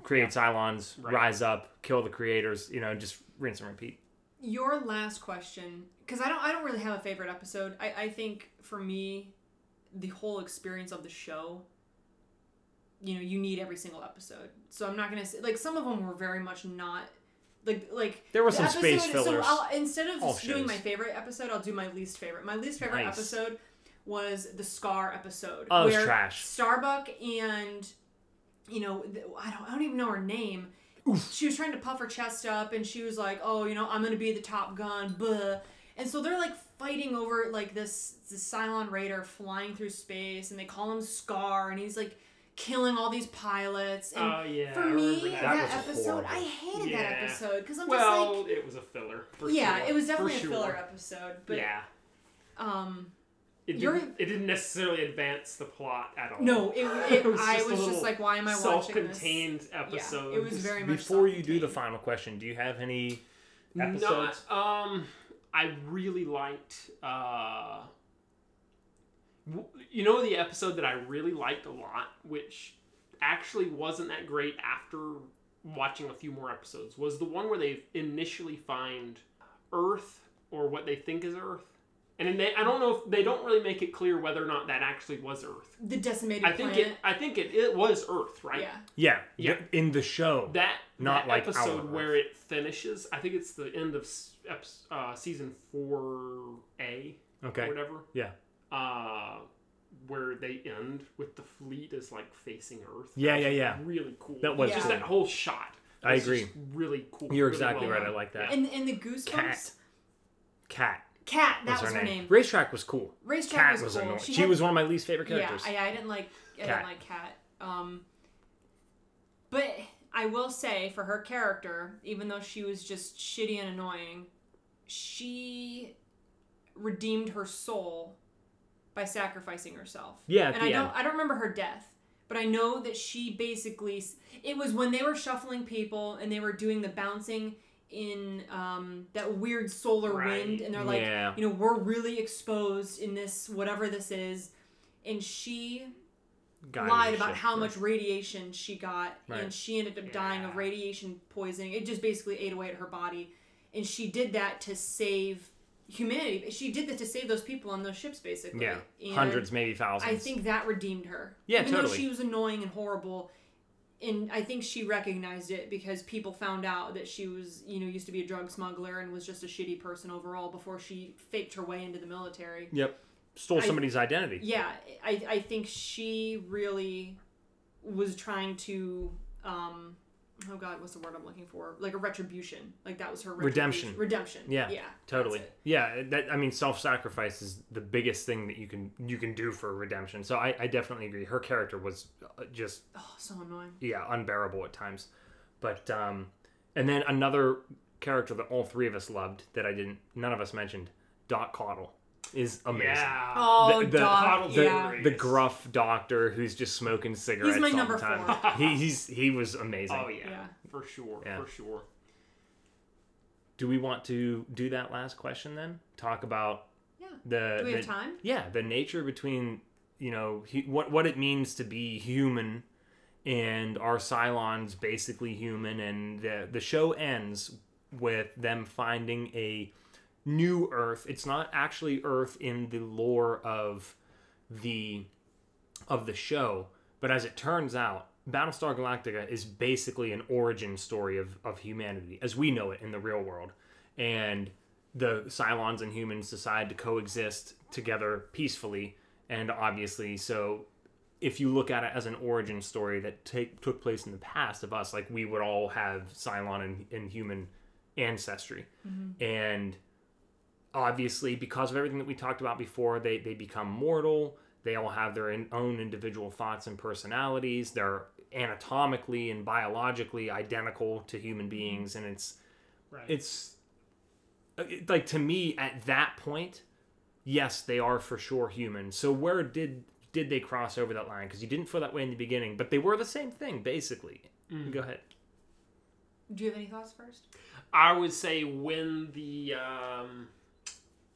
Create Cylons, Right. rise up, kill the creators, you know, just rinse and repeat. Your last question, because I don't, I don't really have a favorite episode. I, I think for me, the whole experience of the show, you know, you need every single episode. So I'm not gonna say like some of them were very much not like like There were the some space episode- fillers. So I'll, instead of All doing shows. my favorite episode, I'll do my least favorite. My least favorite Nice. episode was the Scar episode. Oh, it was where trash. Starbuck and you know I don't I don't even know her name. She was trying to puff her chest up, and she was like, "Oh, you know, I'm gonna be the Top Gun." Buh. And so they're like fighting over like this this Cylon Raider flying through space, and they call him Scar, and he's like killing all these pilots. And Oh yeah. for me, that, That episode, horrible. I hated Yeah. that episode because I'm well, just like, it was a filler. For yeah, sure. it was For definitely a sure. filler episode. But yeah. um, It You're- didn't, it didn't necessarily advance the plot at all. no, it, it, It was I just was just like, why am I watching this? self-contained episode. Yeah, it was very much Before you do the final question, do you have any Not, episodes? um, I really liked. Uh, you know the episode that I really liked a lot, which actually wasn't that great after watching a few more episodes, was the one where they initially find Earth or what they think is Earth. And then they, I don't know if they don't really make it clear whether or not that actually was Earth. the decimated I think planet. it. I think it, it was Earth, right? Yeah. Yeah, Yeah. in the show. that Not that like our episode Earth. where it finishes. I think it's the end of uh, season four A or okay. whatever. Yeah. Uh, where they end with the fleet is like facing Earth. Yeah, That yeah, was yeah. Really cool. That was Yeah. just cool. that whole shot. I agree. just Really cool. You're really exactly well right. I like that. And and the goosebumps. Kat. Kat Kat, was that was her her name. name. Racetrack was cool. Racetrack Kat was, was cool. annoying. She, She, had- was one of my least favorite characters. Yeah, I, I didn't like I Kat. didn't like Kat. Um, but I will say for her character, even though she was just shitty and annoying, she redeemed her soul by sacrificing herself. Yeah, and the I don't end. I don't remember her death, but I know that she basically it was when they were shuffling people and they were doing the bouncing in um, that weird solar Right. wind, and they're like, Yeah. you know, we're really exposed in this whatever this is, and she Guided lied about how through. much radiation she got, Right. and she ended up dying of radiation poisoning. It just basically ate away at her body, and she did that to save humanity. She did that to save those people on those ships, basically. Yeah, And hundreds, maybe thousands. I think that redeemed her. Yeah, Even totally. though she was annoying and horrible, and I think she recognized it because people found out that she was, you know, used to be a drug smuggler and was just a shitty person overall before she faked her way into the military. Yep. Stole I- somebody's identity. Yeah, I, I think she really was trying to, um, oh god, what's the word I'm looking for? Like a retribution. Like that was her. Redemption. Redemption. Yeah, yeah, Totally. Yeah, that I mean, self-sacrifice is the biggest thing that you can you can do for redemption. So I, I definitely agree. Her character was uh, just Oh, so annoying. yeah unbearable at times, but um, and then another character that all three of us loved that I didn't none of us mentioned, Doc Cottle, is amazing. Yeah. Oh, The- the- Doc, the- yeah. The gruff doctor who's just smoking cigarettes my all number the time. four. He, he's he was amazing. Oh yeah, Yeah. for sure, Yeah. for sure. Do we want to do that last question then? Talk about Yeah. the Do we have time? yeah the nature between you know hu- what what it means to be human and our Cylons basically human and the the show ends with them finding a new earth it's not actually earth in the lore of the of the show but as it turns out Battlestar Galactica is basically an origin story of, of humanity as we know it in the real world and the Cylons and humans decide to coexist together peacefully. And obviously, so if you look at it as an origin story that take, took place in the past of us, like we would all have Cylon and, and human ancestry. Mm-hmm. And obviously, because of everything that we talked about before, they, they become mortal. They all have their in, own individual thoughts and personalities. They're anatomically and biologically identical to human beings. And it's Right. it's uh, it- like to me at that point yes, they are for sure human. So where did did they cross over that line? Because you didn't feel that way in the beginning, but they were the same thing basically. Go ahead. Do you have any thoughts first? I would say when the um,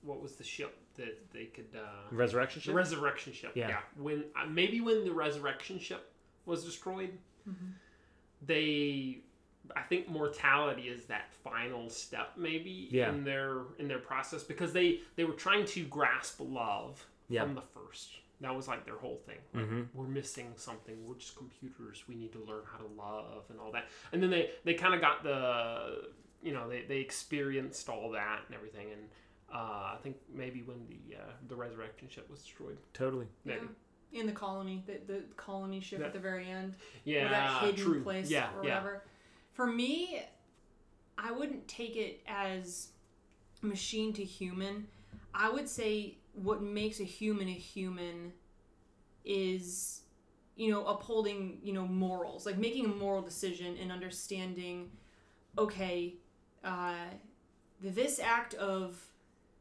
what was the ship that they could uh, Resurrection the ship. resurrection ship? Yeah. When uh, maybe when the resurrection ship was destroyed, they. I think mortality is that final step, maybe Yeah. in their in their process because they they were trying to grasp love Yeah. from the first. That was like their whole thing. Like, Mhm. We're missing something. We're just computers. We need to learn how to love and all that. And then they they kind of got the you know they, they experienced all that and everything. And uh, I think maybe when the uh, the resurrection ship was destroyed, totally. maybe. In the colony, the, the colony ship Yeah. at the very end. Yeah, or that hidden true. place yeah, or yeah. whatever. For me, I wouldn't take it as machine to human. I would say what makes a human a human is you know upholding you know morals like making a moral decision and understanding okay uh, this act of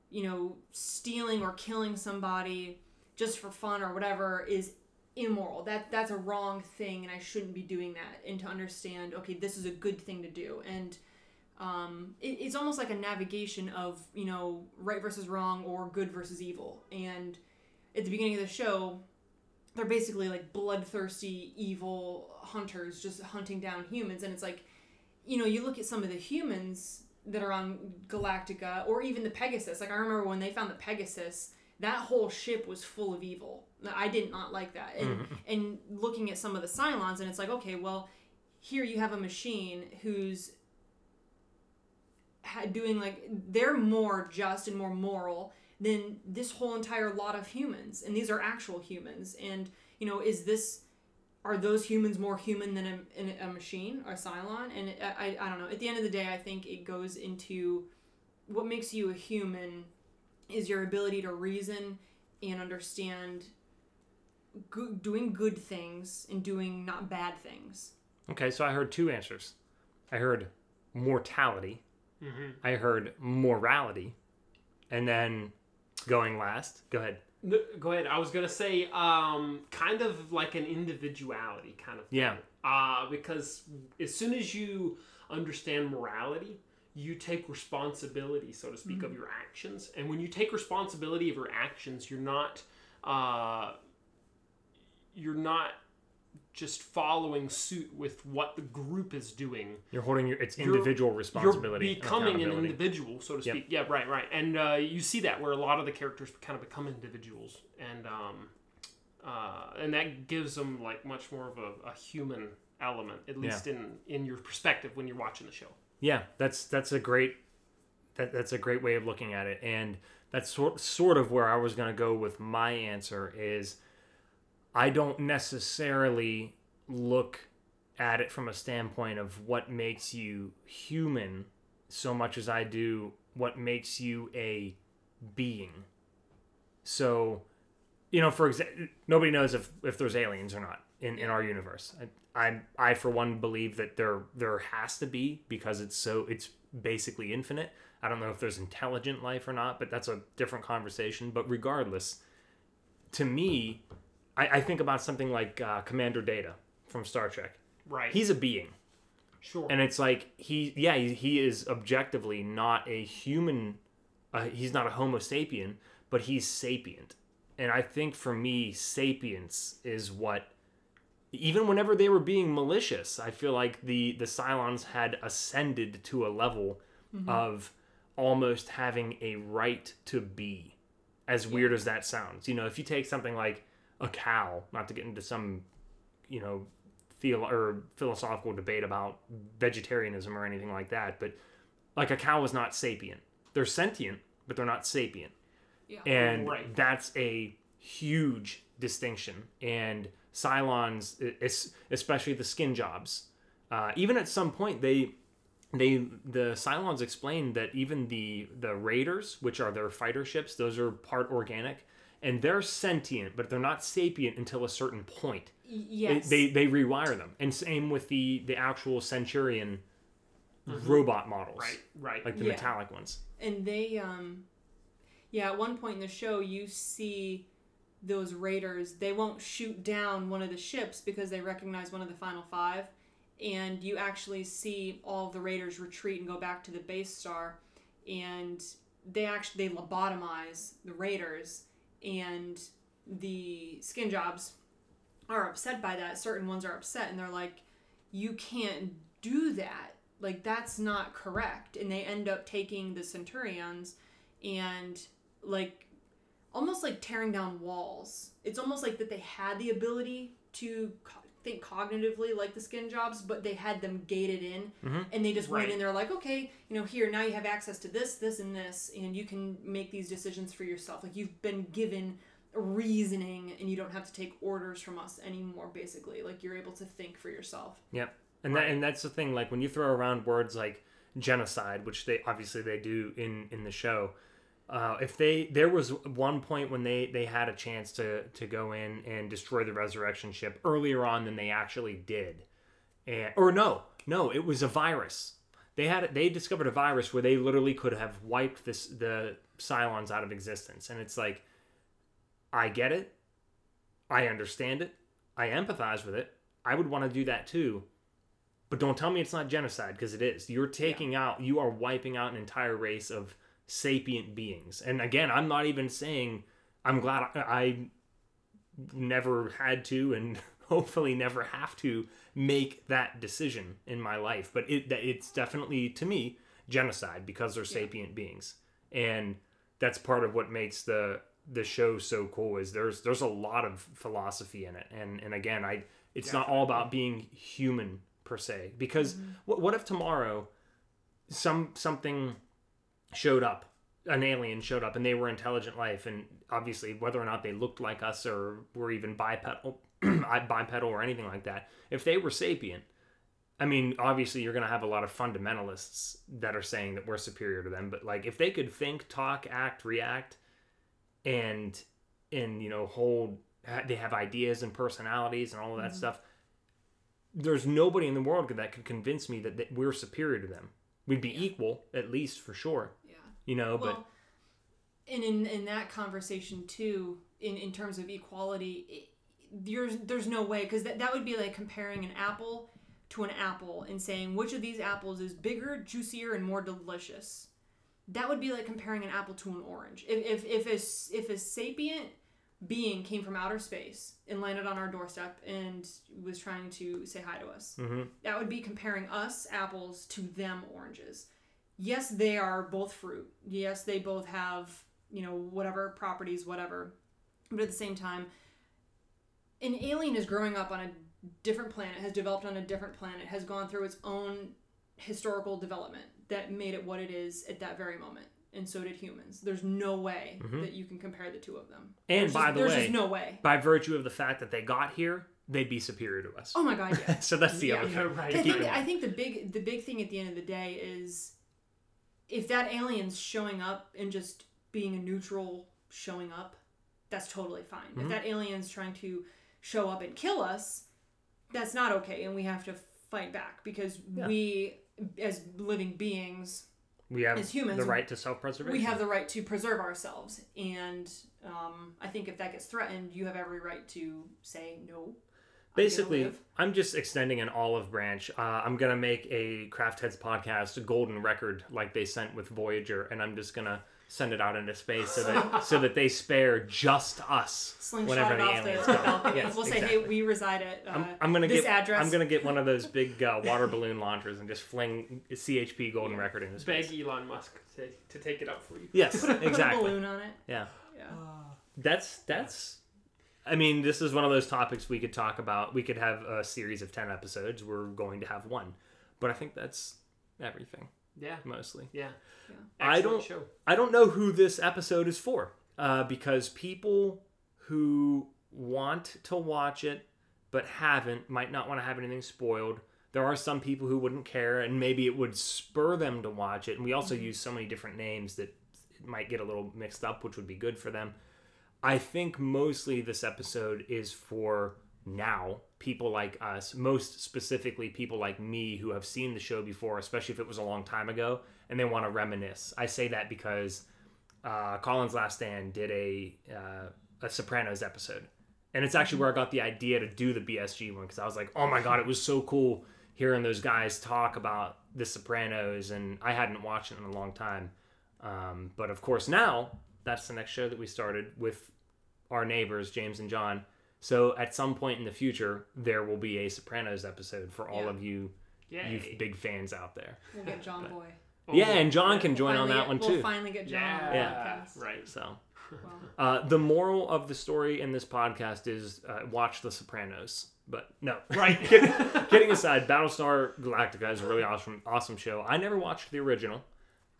you know stealing or killing somebody just for fun or whatever is immoral. That that's a wrong thing and i shouldn't be doing that. And to understand okay this is a good thing to do. And um, it, it's almost like a navigation of you know right versus wrong or good versus evil. And at the beginning of the show they're basically like bloodthirsty evil hunters just hunting down humans. And it's like you know you look at some of the humans that are on galactica or even the pegasus. Like i remember when they found the pegasus that whole ship was full of evil. I did not like that. And mm-hmm. and looking at some of the cylons and it's like okay well here you have a machine who's doing like they're more just and more moral than this whole entire lot of humans. And these are actual humans. And you know is this are those humans more human than a, a machine or a cylon and it, I, I don't know at the end of the day i think it goes into what makes you a human is your ability to reason and understand go- doing good things and doing not bad things Okay, so I heard two answers. I heard mortality. Mm-hmm. I heard morality, and then going last. Go ahead. No, go ahead. I was gonna say, um, kind of like an individuality kind of. Yeah. Thing. Uh, because as soon as you understand morality, you take responsibility, so to speak, of your actions. And when you take responsibility of your actions, you're not, uh, you're not just following suit with what the group is doing. You're holding your it's You're- individual responsibility. You're becoming an individual, so to Yep. speak. Yeah, right, right. And uh, you see that where a lot of the characters kind of become individuals, and um, uh, and that gives them like much more of a, a human element, at least in in your perspective when you're watching the show. Yeah, that's that's a great that that's a great way of looking at it, and that's sort sort of where I was going to go with my answer is I don't necessarily look at it from a standpoint of what makes you human so much as I do what makes you a being. So, you know, for example, nobody knows if, if there's aliens or not in, in our universe. I, I, I, for one, believe that there there has to be because it's so it's basically infinite. I don't know if there's intelligent life or not, but that's a different conversation. But regardless, to me, I, I think about something like uh, Commander Data from Star Trek. Right. He's a being sure. and it's like he yeah he, he is objectively not a human uh, he's not a homo sapien but he's sapient and i think for me sapience is what even whenever they were being malicious i feel like the the cylons had ascended to a level of almost having a right to be as weird as that sounds you know if you take something like a cow not to get into some you know theo- or philosophical debate about vegetarianism or anything like that, but like a cow is not sapient. They're sentient, but they're not sapient. Yeah. And Right. that's a huge distinction. And Cylons, especially the skin jobs, uh, even at some point they they the Cylons explained that even the the Raiders, which are their fighter ships, those are part organic, and they're sentient, but they're not sapient until a certain point yes. they, they they rewire them and same with the the actual centurion robot models right. Right. like the Yeah. metallic ones and they um Yeah, at one point in the show, you see those raiders. They won't shoot down one of the ships because they recognize one of the final five, and you actually see all the raiders retreat and go back to the base star, and they actually they lobotomize the raiders, and the skin jobs are upset by that. Certain ones are upset, and they're like, "You can't do that. Like that's not correct." And they end up taking the centurions and like almost like tearing down walls. It's almost like that they had the ability to think cognitively like the skin jobs, but they had them gated in, Mhm. and they just went in there like, okay, you know, here now you have access to this, this, and this, and you can make these decisions for yourself. Like you've been given reasoning, and you don't have to take orders from us anymore. Basically, like you're able to think for yourself. Yep. And Right. that and that's the thing. Like when you throw around words like genocide, which they obviously they do in in the show. Uh, if they there was one point when they they had a chance to to go in and destroy the resurrection ship earlier on than they actually did, and or no no it was a virus. They had they discovered a virus where they literally could have wiped this the Cylons out of existence, and it's like, I get it, I understand it, I empathize with it. I would want to do that too. But don't tell me it's not genocide because it is. You're taking out, you are wiping out an entire race of sapient beings. And again, I'm not even saying I'm glad I, I never had to and hopefully never have to make that decision in my life. But it that it's definitely to me genocide because they're sapient beings. And that's part of what makes the the show so cool is there's there's a lot of philosophy in it. And and again, I it's not all about being human per se because mm-hmm. what, what if tomorrow some something showed up an alien showed up and they were intelligent life and obviously whether or not they looked like us or were even bipedal bipedal or anything like that if they were sapient i mean obviously you're going to have a lot of fundamentalists that are saying that we're superior to them but like if they could think talk act react and and you know hold they have ideas and personalities and all of that mm-hmm. stuff there's nobody in the world that could convince me that, that we're superior to them. We'd be equal at least for sure. Yeah. You know but Well, and in in that conversation too, in in terms of equality, it, there's there's no way because that that would be like comparing an apple to an apple and saying which of these apples is bigger, juicier, and more delicious. That would be like comparing an apple to an orange. If if if a, if a sapient being came from outer space and landed on our doorstep and was trying to say hi to us, Mhm. that would be comparing us apples to them oranges yes they are both fruit yes they both have you know whatever properties whatever but at the same time an alien is growing up on a different planet has developed on a different planet has gone through its own historical development that made it what it is at that very moment and so did humans there's no way that you can compare the two of them Mm-hmm. And There's by just- the there's way- there's no way by virtue of the fact that they got here, they'd be superior to us. oh my god yeah so that's the Yeah. other Yeah, thing. right. I think, I think the big the big thing at the end of the day is if that alien's showing up and just being a neutral showing up, that's totally fine. Mm-hmm. If that alien's trying to show up and kill us, that's not okay, and we have to fight back because Yeah. we, as living beings, we have as humans, the right to self-preservation. we have the right to preserve ourselves. And um, I think if that gets threatened, you have every right to say no. I'm gonna Basically. I'm just extending an olive branch. Uh, I'm gonna make a Craft Heads podcast a golden record like they sent with Voyager, and I'm just gonna send it out into space so that so that they spare just us slingshot whenever it the off aliens the come. Yes, we'll say, hey, we reside at uh, I'm, I'm gonna this get address. I'm gonna get one of those big uh, water balloon launchers and just fling CHP golden record into space. Beg Elon Musk to, to take it up for you. Yes, Put a exactly. balloon on it. Yeah. Yeah. that's that's i mean this is one of those topics we could talk about. We could have a series of 10 episodes. We're going to have one. But i think that's everything. Yeah, mostly. Yeah. Yeah. I don't- show. i don't know who this episode is for uh, because people who want to watch it but haven't might not want to have anything spoiled. There are some people who wouldn't care and maybe it would spur them to watch it. And we also use so many different names that it might get a little mixed up which would be good for them I think mostly this episode is for now people like us, most specifically people like me who have seen the show before, especially if it was a long time ago and they want to reminisce. I say that because uh, Colin's Last Stand did a uh, a Sopranos episode, and it's actually where I got the idea to do the BSG one because I was like, oh my god, it was so cool hearing those guys talk about the Sopranos, and I hadn't watched it in a long time. Um, but of course, now that's the next show that we started with our neighbors, James and John. So at some point in the future, there will be a Sopranos episode for all Yeah. of you, you big fans out there. We'll get John Boy. Oh, yeah, and John can join on that get- one we'll too. finally get John on the Yeah, podcast. right. So Well, uh, the moral of the story in this podcast is uh, watch The Sopranos. But no, Right. kidding, kidding aside, Battlestar Galactica is a really awesome, awesome show. I never watched the original.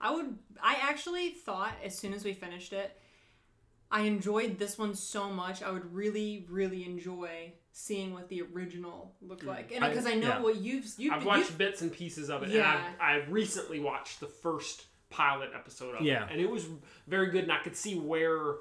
I would. I actually thought as soon as we finished it, I enjoyed this one so much. I would really, really enjoy seeing what the original looked mm. like, and I- because I, know yeah. what you've you've, I've watched bits and pieces of it, Yeah. and I've, I've recently watched the first pilot episode of Yeah. it, and it was very good, and I could see where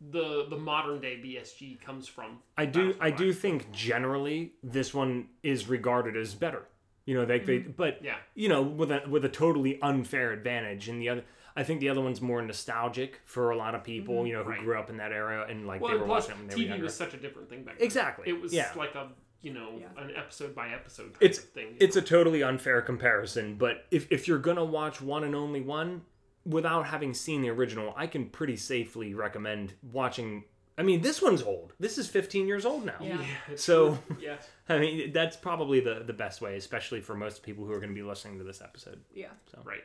the the modern day BSG comes from. I do, I do think generally this one is regarded as better. You know, they, they but Yeah. you know, with a with a totally unfair advantage. And the other, I think the other one's more nostalgic for a lot of people. Mm-hmm. You know, who Right. grew up in that era and like Well, they were plus watching it when they were TV younger. was such a different thing back then. Exactly, It was yeah. like a you know Yeah. an episode by episode type it's of thing. it's a totally unfair comparison. But if if you're gonna watch one and only one without having seen the original, I can pretty safely recommend watching. I mean, this one's old. This is 15 years old now. Yeah. it's So- true. yeah, I mean, that's probably the the best way, especially for most people who are going to be listening to this episode. yeah. So, right.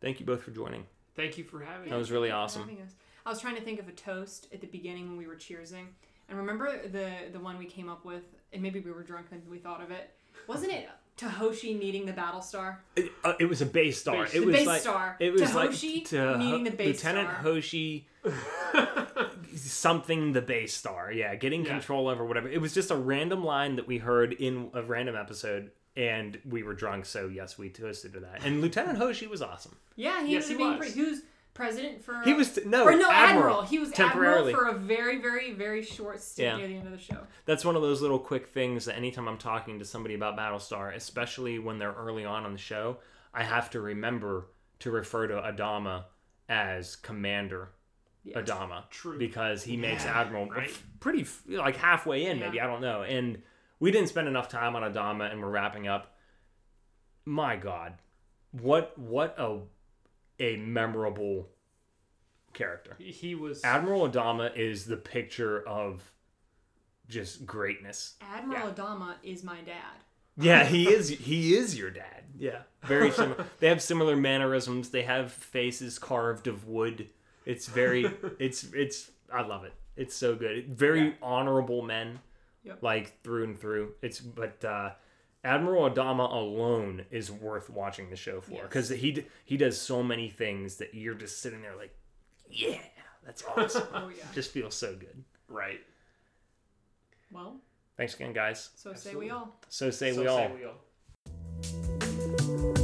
Thank you both for joining. Thank you for having That was really Thank you for awesome. us. I was trying to think of a toast at the beginning when we were cheersing, and remember the the one we came up with, and maybe we were drunk and we thought of it. Wasn't it Tahoshi needing the Battlestar? It, uh, it was a base star. Base- it The was base like star. it was Tahoshi like to, needing the base star. Lieutenant star. Hoshi something the base star. Yeah, getting Yeah. control over whatever. It was just a random line that we heard in a random episode. And we were drunk, so yes, we toasted to that. And Lieutenant Hoshi was awesome. Yeah, he Yes, was he being was. pre- he was president for. He was t- no, or no admiral. admiral. He was temporarily. admiral for a very, very, very short stint Yeah. near the end of the show. That's one of those little quick things that anytime I'm talking to somebody about Battlestar, especially when they're early on on the show, I have to remember to refer to Adama as Commander Yeah. Adama. True. Because he makes Admiral right. pretty, like halfway in, Yeah. maybe. I don't know. And we didn't spend enough time on Adama, and we're wrapping up. My God, what what a a memorable character. He- He was Admiral Adama is the picture of just greatness. Admiral Yeah. Adama is my dad. Yeah, he is. He is your dad. Yeah, very similar. they have similar mannerisms. They have faces carved of wood. It's very. It's it's. I love it. It's so good. Very Yeah. honorable men, Yep. like through and through. It's but uh, Admiral Adama alone is worth watching the show for Yes. because he d- he does so many things that you're just sitting there like, yeah, that's awesome. Oh yeah. just feels so good. right. Well, Thanks again, guys. so say we all. So say So we all. say we all.